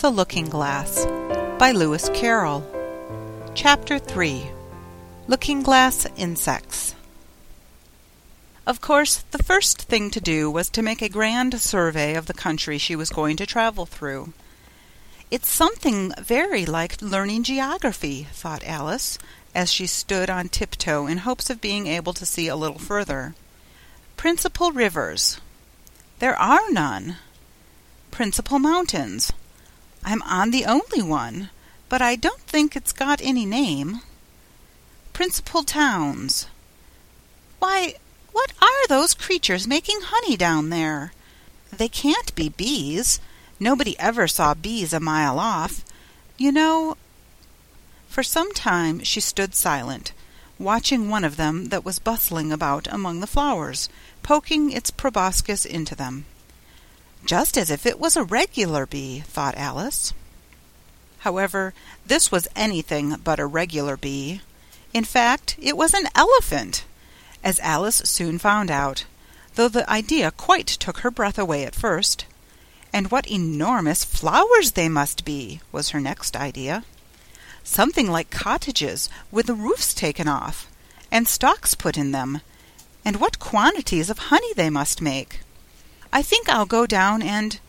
the Looking Glass by Lewis Carroll. Chapter 3 Looking Glass Insects. Of course, the first thing to do was to make a grand survey of the country she was going to travel through. It's something very like learning geography, thought Alice, as she stood on tiptoe in hopes of being able to see a little further. Principal rivers. There are none. Principal mountains. I'm on the only one, but I don't think it's got any name. Principal towns. Why, what are those creatures making honey down there? They can't be bees. Nobody ever saw bees a mile off. You know. For some time she stood silent, watching one of them that was bustling about among the flowers, poking its proboscis into them. Just as if it was a regular bee, thought Alice. However, this was anything but a regular bee. In fact, it was an elephant, as Alice soon found out, though the idea quite took her breath away at first. And what enormous flowers they must be, was her next idea. Something like cottages, with the roofs taken off, and stalks put in them. And what quantities of honey they must make! I think I'll go down and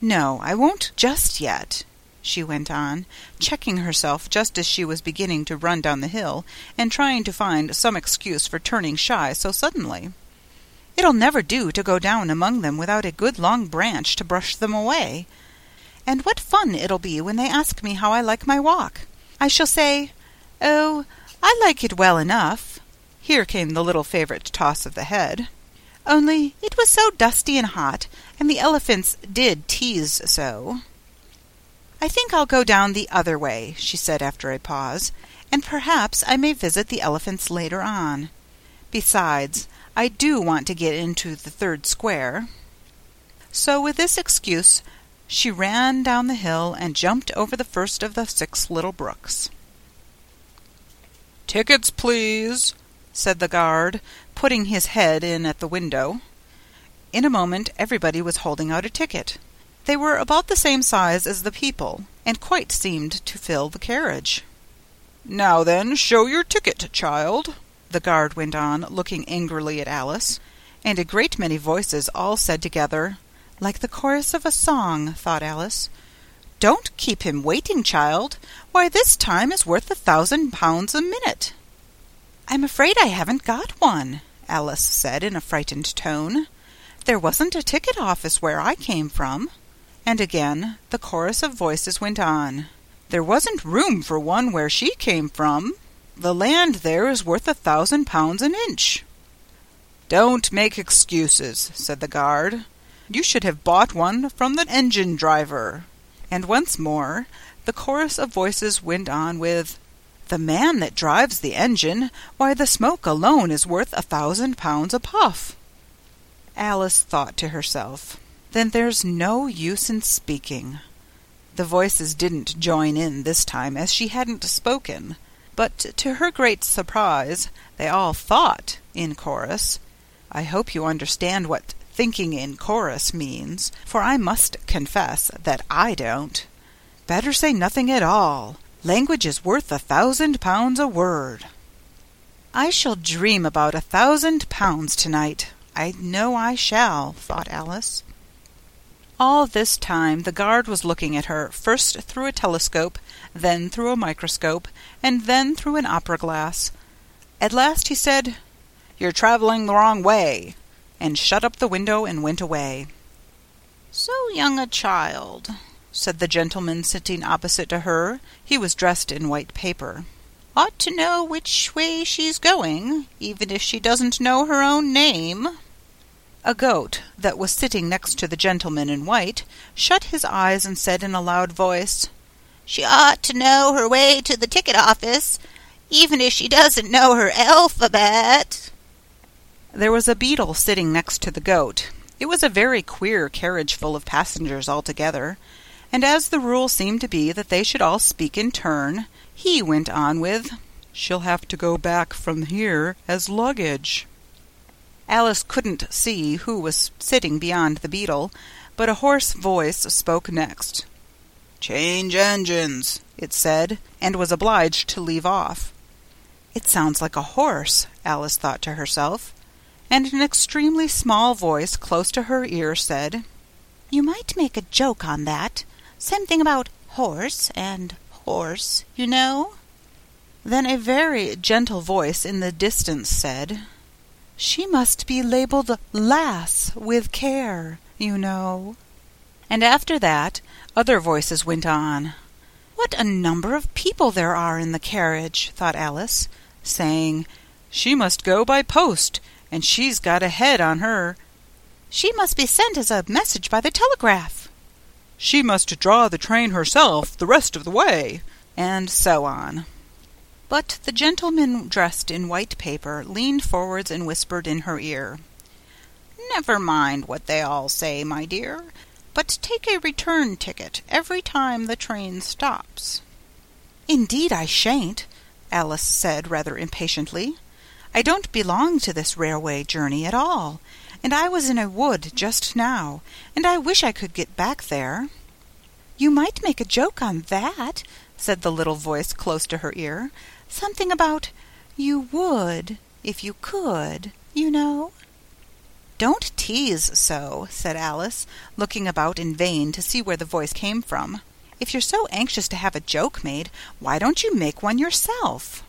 No, I won't just yet, she went on, checking herself just as she was beginning to run down the hill, and trying to find some excuse for turning shy so suddenly. It'll never do to go down among them without a good long branch to brush them away. And what fun it'll be when they ask me how I like my walk! I shall say, Oh, I like it well enough. Here came the little favourite toss of the head. Only it was so dusty and hot, and the elephants did tease so. I think I'll go down the other way, she said after a pause, and perhaps I may visit the elephants later on. Besides, I do want to get into the third square. So with this excuse she ran down the hill and jumped over the first of the six little brooks. Tickets, please, said the guard, putting his head in at the window. In a moment everybody was holding out a ticket. They were about the same size as the people, and quite seemed to fill the carriage. Now then, show your ticket, child, the guard went on, looking angrily at Alice, and a great many voices all said together, like the chorus of a song, thought Alice, Don't keep him waiting, child. Why, this time is worth a thousand pounds a minute. I'm afraid I haven't got one, Alice said in a frightened tone. There wasn't a ticket office where I came from. And again the chorus of voices went on. There wasn't room for one where she came from. The land there is worth a thousand pounds an inch. Don't make excuses, said the guard. You should have bought one from the engine driver. And once more the chorus of voices went on with the man that drives the engine, why, the smoke alone is worth a thousand pounds a puff. Alice thought to herself, Then there's no use in speaking. The voices didn't join in this time, as she hadn't spoken, but to her great surprise they all thought in chorus. I hope you understand what thinking in chorus means, for I must confess that I don't. Better say nothing at all. Language is worth a thousand pounds a word. I shall dream about a thousand pounds tonight. I know I shall, thought Alice. All this time the guard was looking at her, first through a telescope, then through a microscope, and then through an opera glass. At last he said, You're travelling the wrong way, and shut up the window and went away. So young a child, said the gentleman sitting opposite to her. He was dressed in white paper. Ought to know which way she's going, even if she doesn't know her own name. A goat, that was sitting next to the gentleman in white, shut his eyes and said in a loud voice, She ought to know her way to the ticket office, even if she doesn't know her alphabet. There was a beetle sitting next to the goat. It was a very queer carriage full of passengers altogether and as the rule seemed to be that they should all speak in turn, he went on with, She'll have to go back from here as luggage. Alice couldn't see who was sitting beyond the beetle, but a hoarse voice spoke next. Change engines, it said, and was obliged to leave off. It sounds like a horse, Alice thought to herself, and an extremely small voice close to her ear said, You might make a joke on that. Something about horse and hoarse, you know. Then a very gentle voice in the distance said, She must be labelled Lass with care, you know. And after that other voices went on. What a number of people there are in the carriage, thought Alice, saying, She must go by post, and she's got a head on her. She must be sent as a message by the telegraph. She must draw the train herself the rest of the way, and so on. But the gentleman dressed in white paper leaned forwards and whispered in her ear, Never mind what they all say, my dear but take a return ticket every time the train stops. Indeed I shan't, Alice said rather impatiently. I don't belong to this railway journey at all, and I was in a wood just now, and I wish I could get back there. You might make a joke on that, said the little voice close to her ear. Something about you would, if you could, you know. Don't tease so, said Alice, looking about in vain to see where the voice came from. If you're so anxious to have a joke made, why don't you make one yourself?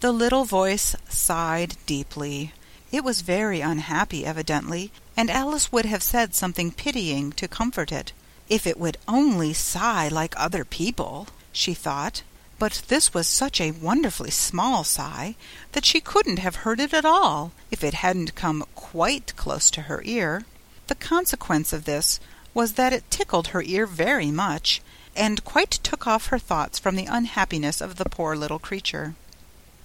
The little voice sighed deeply. It was very unhappy, evidently, and Alice would have said something pitying to comfort it. If it would only sigh like other people, she thought but this was such a wonderfully small sigh that she couldn't have heard it at all if it hadn't come quite close to her ear. The consequence of this was that it tickled her ear very much, and quite took off her thoughts from the unhappiness of the poor little creature.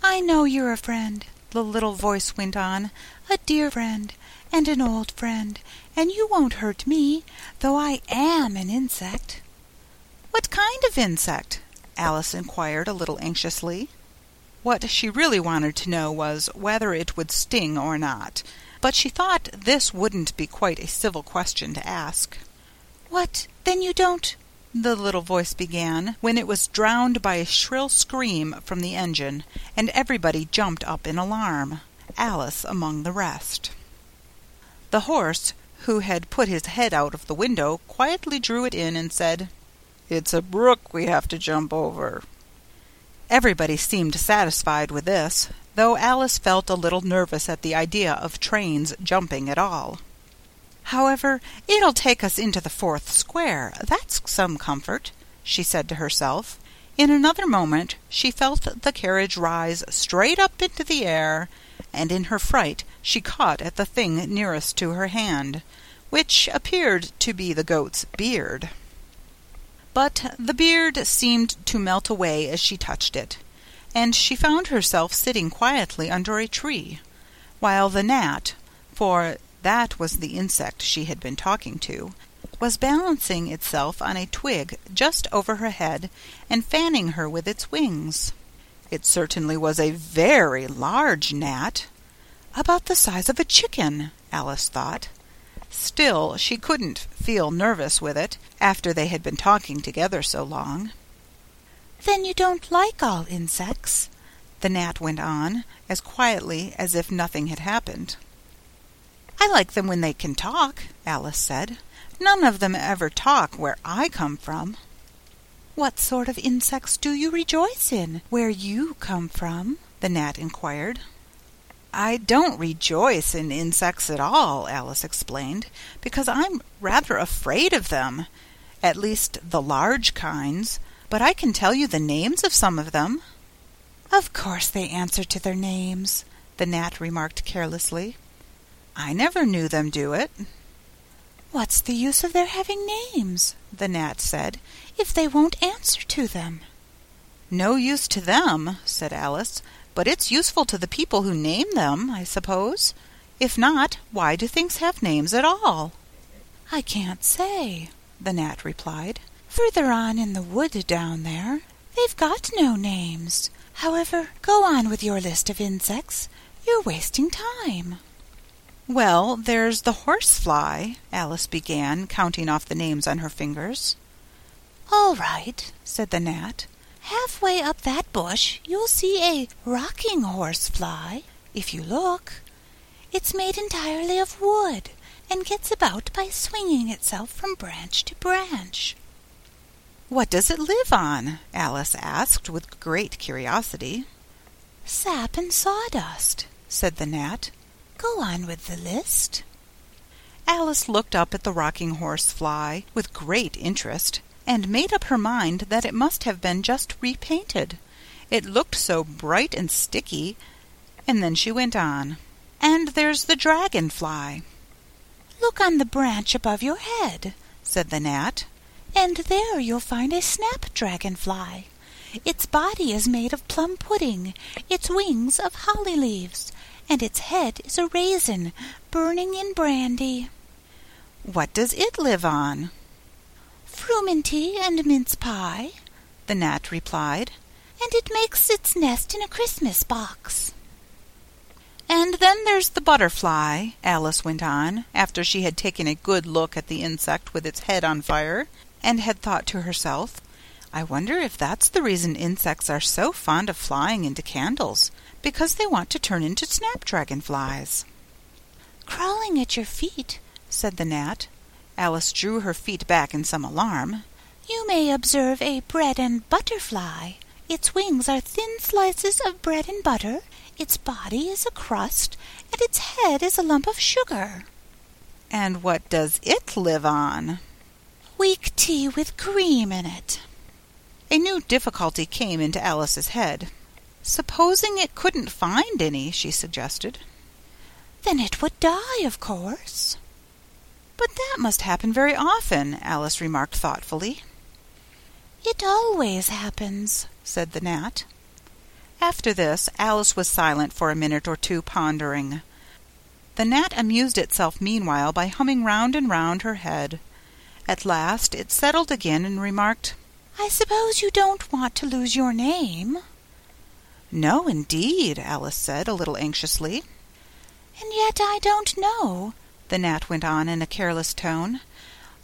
I know you're a friend, the little voice went on, a dear friend, and an old friend, and you won't hurt me, though I am an insect. What kind of insect? Alice inquired a little anxiously. What she really wanted to know was whether it would sting or not, but she thought this wouldn't be quite a civil question to ask. What, then you don't the little voice began, when it was drowned by a shrill scream from the engine, and everybody jumped up in alarm, Alice among the rest. The horse, who had put his head out of the window, quietly drew it in and said, it's a brook we have to jump over. Everybody seemed satisfied with this, though Alice felt a little nervous at the idea of trains jumping at all. However, it'll take us into the fourth square. That's some comfort, she said to herself. In another moment she felt the carriage rise straight up into the air, and in her fright she caught at the thing nearest to her hand, which appeared to be the goat's beard. But the beard seemed to melt away as she touched it, and she found herself sitting quietly under a tree, while the gnat for that was the insect she had been talking to was balancing itself on a twig just over her head and fanning her with its wings. It certainly was a very large gnat, about the size of a chicken, Alice thought. Still, she couldn't feel nervous with it, after they had been talking together so long. Then you don't like all insects? the gnat went on, as quietly as if nothing had happened. I like them when they can talk, Alice said. None of them ever talk where I come from. What sort of insects do you rejoice in where you come from? the gnat inquired. I don't rejoice in insects at all, Alice explained, because I'm rather afraid of them, at least the large kinds, but I can tell you the names of some of them. Of course they answer to their names, the gnat remarked carelessly. I never knew them do it. What's the use of their having names, the gnat said, if they won't answer to them? No use to them, said Alice, but it's useful to the people who name them, I suppose. If not, why do things have names at all? I can't say, the gnat replied. Further on in the wood down there, they've got no names. However, go on with your list of insects. You're wasting time. Well, there's the horsefly, Alice began, counting off the names on her fingers. All right, said the gnat. Halfway up that bush you'll see a rocking horse fly, if you look. It's made entirely of wood, and gets about by swinging itself from branch to branch. What does it live on? Alice asked with great curiosity. Sap and sawdust, said the gnat. Go on with the list. Alice looked up at the rocking horse fly with great interest, and made up her mind that it must have been just repainted. It looked so bright and sticky, and then she went on. And there's the dragon fly. Look on the branch above your head, said the gnat, and there you'll find a snapdragon fly. Its body is made of plum pudding, its wings of holly leaves, and its head is a raisin burning in brandy. What does it live on? Frumenty and mince pie, the gnat replied, and it makes its nest in a Christmas box. And then there's the butterfly, Alice went on, after she had taken a good look at the insect with its head on fire, and had thought to herself, I wonder if that's the reason insects are so fond of flying into candles, because they want to turn into snapdragon flies. Crawling at your feet, said the gnat. Alice drew her feet back in some alarm. You may observe a bread and butter fly. Its wings are thin slices of bread and butter, its body is a crust, and its head is a lump of sugar. And what does it live on? Weak tea with cream in it. A new difficulty came into Alice's head. Supposing it couldn't find any, she suggested. Then it would die, of course. But that must happen very often, Alice remarked thoughtfully. It always happens, said the gnat. After this, Alice was silent for a minute or two, pondering. The gnat amused itself meanwhile by humming round and round her head. At last it settled again and remarked, I suppose you don't want to lose your name? No, indeed, Alice said, a little anxiously. And yet I don't know, the gnat went on in a careless tone.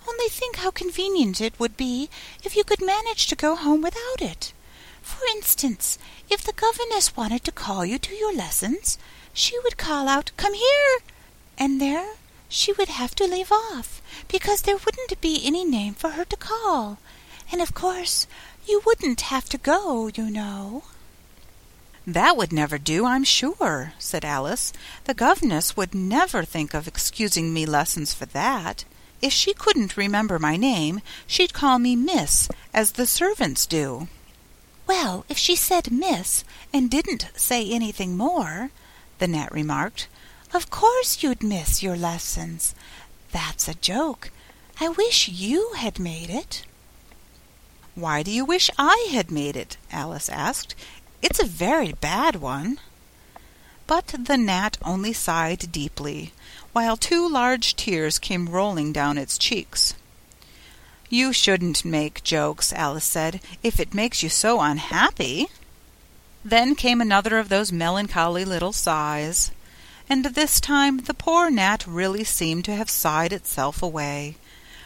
Only think how convenient it would be if you could manage to go home without it. For instance, if the governess wanted to call you to your lessons, she would call out, Come here! And there she would have to leave off, because there wouldn't be any name for her to call. And of course you wouldn't have to go, you know. That would never do, I'm sure, said Alice. The governess would never think of excusing me lessons for that. If she couldn't remember my name, she'd call me Miss, as the servants do. Well, if she said Miss, and didn't say anything more, the gnat remarked, of course you'd miss your lessons. That's a joke. I wish you had made it. Why do you wish I had made it? Alice asked. It's a very bad one. But the gnat only sighed deeply, while two large tears came rolling down its cheeks. You shouldn't make jokes, Alice said, if it makes you so unhappy. Then came another of those melancholy little sighs, and this time the poor gnat really seemed to have sighed itself away,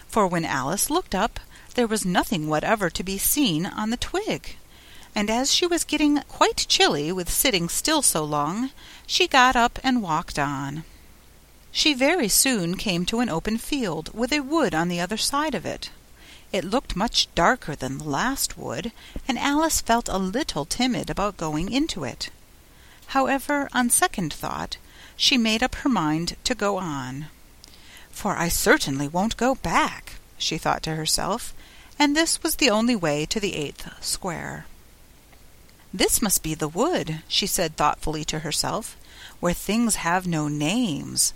for when Alice looked up, there was nothing whatever to be seen on the twig, and as she was getting quite chilly with sitting still so long, she got up and walked on. She very soon came to an open field, with a wood on the other side of it. It looked much darker than the last wood, and Alice felt a little timid about going into it. However, on second thought, she made up her mind to go on. For I certainly won't go back, she thought to herself, and this was the only way to the eighth square. This must be the wood, she said thoughtfully to herself, where things have no names.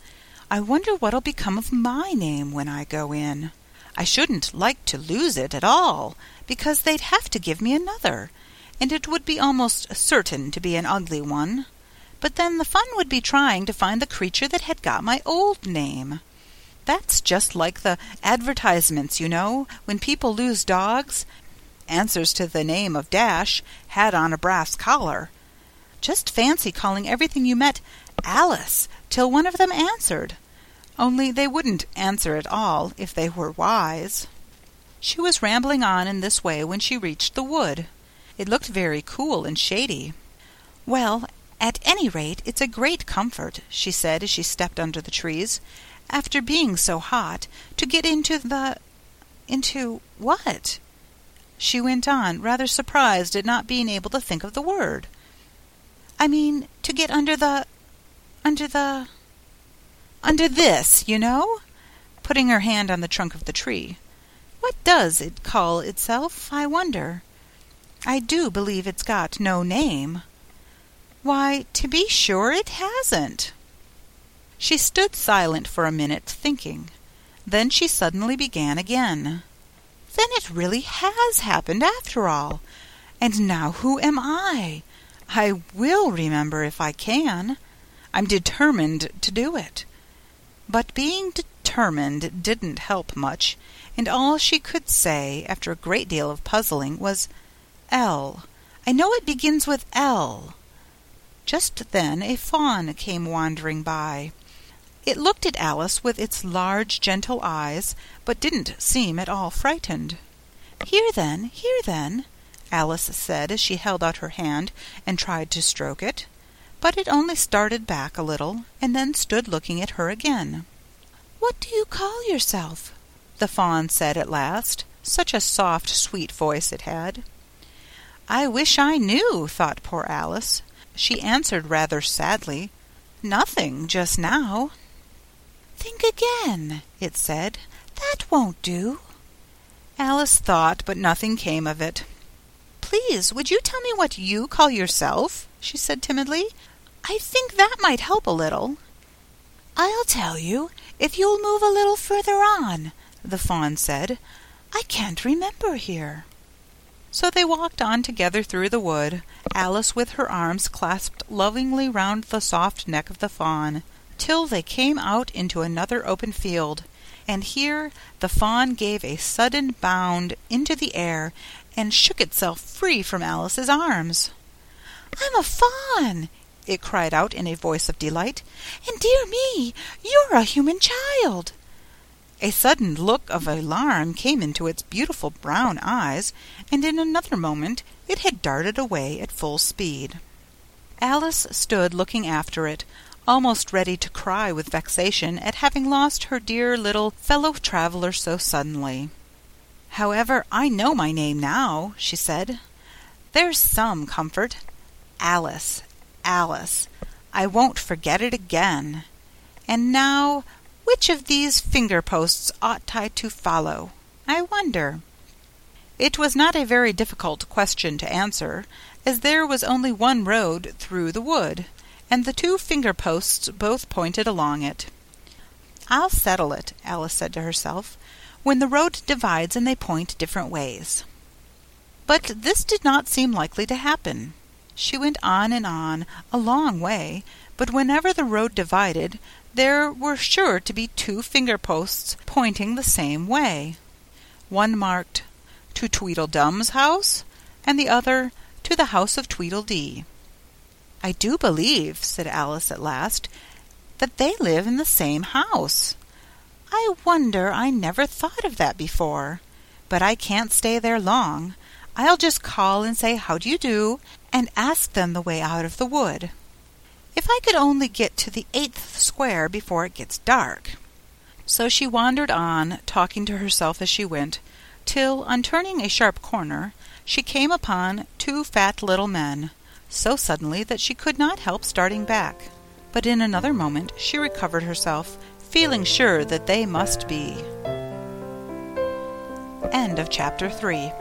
I wonder what'll become of my name when I go in. I shouldn't like to lose it at all, because they'd have to give me another, and it would be almost certain to be an ugly one. But then the fun would be trying to find the creature that had got my old name. That's just like the advertisements, you know, when people lose dogs. Answers to the name of Dash had on a brass collar. Just fancy calling everything you met Alice till one of them answered. Only they wouldn't answer at all if they were wise. She was rambling on in this way when she reached the wood. It looked very cool and shady. Well, at any rate, it's a great comfort, she said as she stepped under the trees, after being so hot, to get into the. into what? She went on, rather surprised at not being able to think of the word. I mean, to get under the. under the. under this, you know, putting her hand on the trunk of the tree. What does it call itself, I wonder? I do believe it's got no name. Why, to be sure it hasn't. She stood silent for a minute, thinking. Then she suddenly began again. Then it really has happened after all. And now who am I? I will remember if I can. I'm determined to do it. But being determined didn't help much, and all she could say, after a great deal of puzzling, was L. I know it begins with L. Just then a fawn came wandering by. It looked at Alice with its large, gentle eyes, but didn't seem at all frightened. Here, then, here, then, Alice said as she held out her hand and tried to stroke it. But it only started back a little, and then stood looking at her again. What do you call yourself? the fawn said at last. Such a soft, sweet voice it had. I wish I knew, thought poor Alice. She answered rather sadly, Nothing just now. Think again, it said. That won't do. Alice thought, but nothing came of it. Please, would you tell me what you call yourself? she said timidly. I think that might help a little. I'll tell you, if you'll move a little further on, the fawn said. I can't remember here. So they walked on together through the wood, Alice with her arms clasped lovingly round the soft neck of the fawn, till they came out into another open field, and here the fawn gave a sudden bound into the air and shook itself free from Alice's arms. I'm a fawn, it cried out in a voice of delight, and dear me, you're a human child. A sudden look of alarm came into its beautiful brown eyes, and in another moment it had darted away at full speed. Alice stood looking after it, almost ready to cry with vexation at having lost her dear little fellow traveller so suddenly. However, I know my name now, she said. There's some comfort. Alice, Alice. I won't forget it again. And now which of these finger posts ought I to follow, I wonder? It was not a very difficult question to answer, as there was only one road through the wood, and the two finger posts both pointed along it. I'll settle it, Alice said to herself, when the road divides and they point different ways. But this did not seem likely to happen. She went on and on, a long way, but whenever the road divided, there were sure to be two finger posts pointing the same way. One marked to Tweedledum's house, and the other to the house of Tweedledee. I do believe, said Alice at last, that they live in the same house. I wonder I never thought of that before. But I can't stay there long. I'll just call and say how do you do, and ask them the way out of the wood. If I could only get to the eighth square before it gets dark. So she wandered on, talking to herself as she went, till, on turning a sharp corner, she came upon two fat little men, so suddenly that she could not help starting back. But in another moment she recovered herself, feeling sure that they must be. End of chapter 3